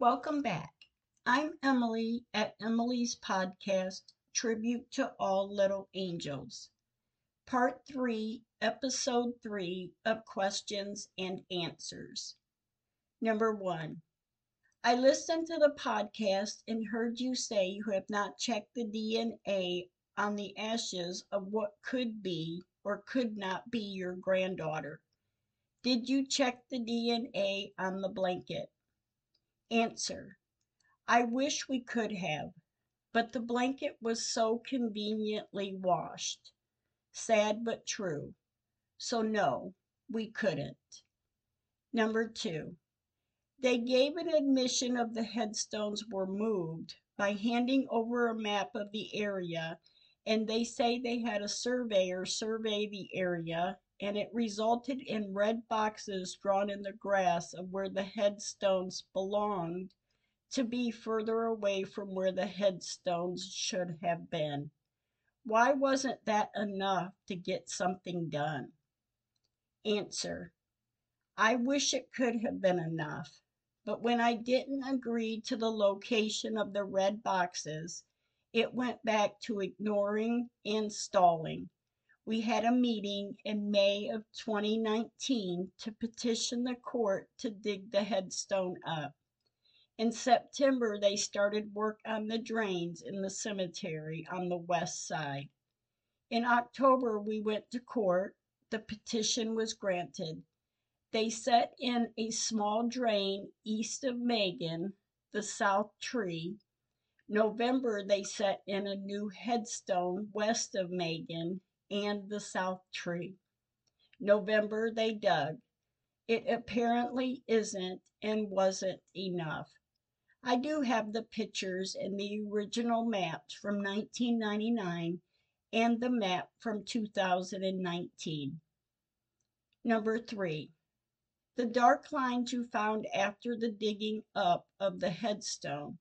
Welcome back. I'm Emily at Emily's podcast, Tribute to All Little Angels. Part 3, Episode 3 of Questions and Answers. Number 1. I listened to the podcast and heard you say you have not checked the DNA on the ashes of what could be or could not be your granddaughter. Did you check the DNA on the blanket? Answer. I wish we could have, but the blanket was so conveniently washed. Sad but true. So, no, we couldn't. Number two, they gave an admission of the headstones were moved by handing over a map of the area, and they say they had a surveyor survey the area and it resulted in red boxes drawn in the grass of where the headstones belonged to be further away from where the headstones should have been. Why wasn't that enough to get something done? Answer. I wish it could have been enough, but when I didn't agree to the location of the red boxes, it went back to ignoring and stalling we had a meeting in May of 2019 to petition the court to dig the headstone up. In September, they started work on the drains in the cemetery on the west side. In October, we went to court. The petition was granted. They set in a small drain east of Megan, the south tree. November, they set in a new headstone west of Megan and the south tree. November they dug. It apparently isn't and wasn't enough. I do have the pictures and the original maps from 1999 and the map from 2019. Number three, the dark lines you found after the digging up of the headstone.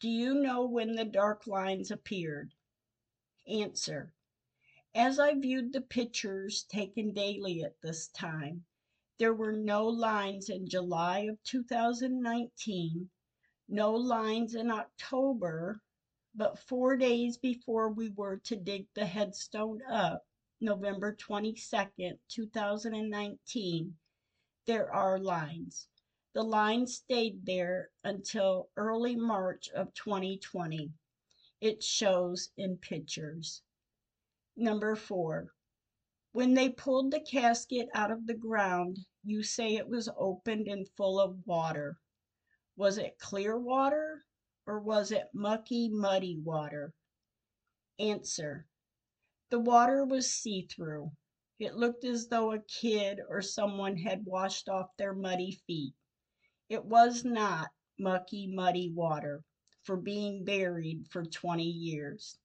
Do you know when the dark lines appeared? Answer. As I viewed the pictures taken daily at this time, there were no lines in July of 2019, no lines in October, but four days before we were to dig the headstone up, November 22nd, 2019, there are lines. The line stayed there until early March of 2020. It shows in pictures. Number four, when they pulled the casket out of the ground, you say it was opened and full of water. Was it clear water or was it mucky, muddy water? Answer. The water was see through. It looked as though a kid or someone had washed off their muddy feet. It was not mucky, muddy water for being buried for 20 years.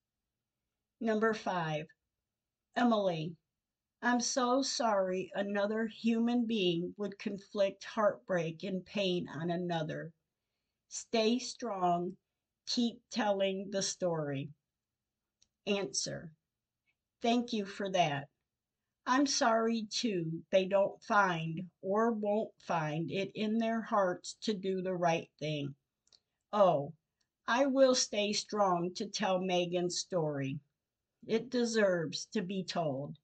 Number five, Emily, I'm so sorry another human being would conflict heartbreak and pain on another. Stay strong. Keep telling the story. Answer. Thank you for that. I'm sorry too they don't find or won't find it in their hearts to do the right thing. Oh, I will stay strong to tell Megan's story. It deserves to be told.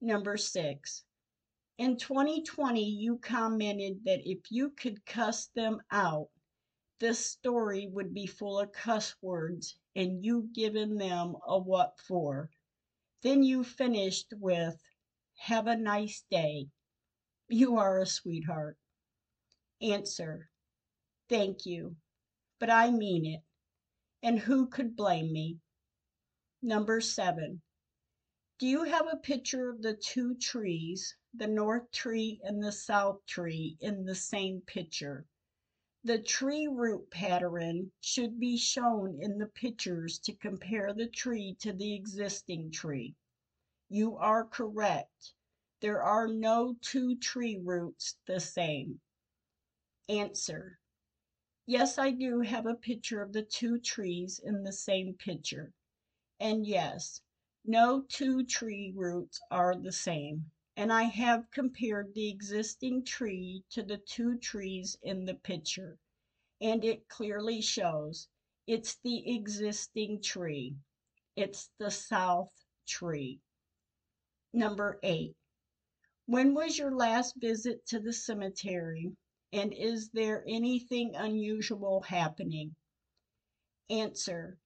Number six. In 2020, you commented that if you could cuss them out, this story would be full of cuss words and you giving them a what for. Then you finished with, Have a nice day. You are a sweetheart. Answer. Thank you, but I mean it. And who could blame me? Number seven. Do you have a picture of the two trees, the north tree and the south tree, in the same picture? The tree root pattern should be shown in the pictures to compare the tree to the existing tree. You are correct. There are no two tree roots the same. Answer. Yes, I do have a picture of the two trees in the same picture. And yes, no two tree roots are the same, and I have compared the existing tree to the two trees in the picture. and it clearly shows it's the existing tree. It's the south tree. Number eight. When was your last visit to the cemetery? And is there anything unusual happening? Answer.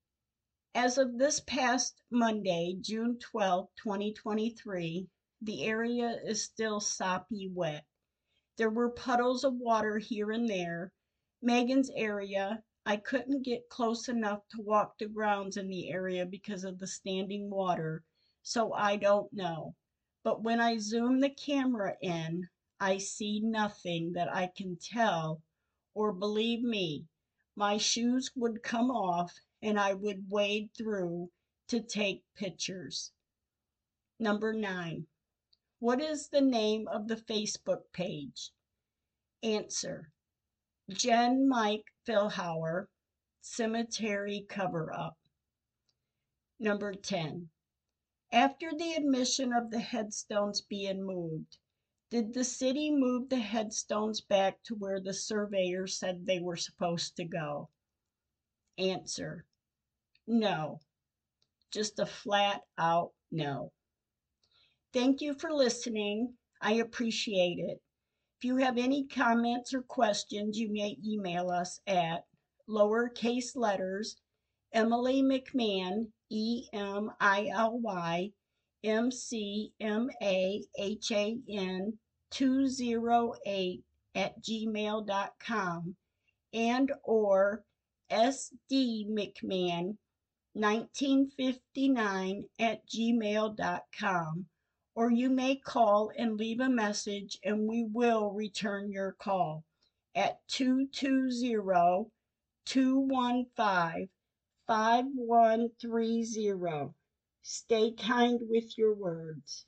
As of this past Monday, June 12, 2023, the area is still soppy wet. There were puddles of water here and there. Megan's area I couldn't get close enough to walk the grounds in the area because of the standing water, so I don't know. But when I zoom the camera in, I see nothing that I can tell, or believe me, my shoes would come off and I would wade through to take pictures. Number nine. What is the name of the Facebook page? Answer. Jen Mike Philhauer, Cemetery Cover Up. Number 10. After the admission of the headstones being moved, did the city move the headstones back to where the surveyor said they were supposed to go? Answer. No. Just a flat out no. Thank you for listening. I appreciate it. If you have any comments or questions, you may email us at lowercase letters Emily McMahan, E M I L Y M C M A H A N 208 at gmail.com and or SD McMahan 1959 at gmail.com or you may call and leave a message and we will return your call at 220 215 5130. Stay kind with your words.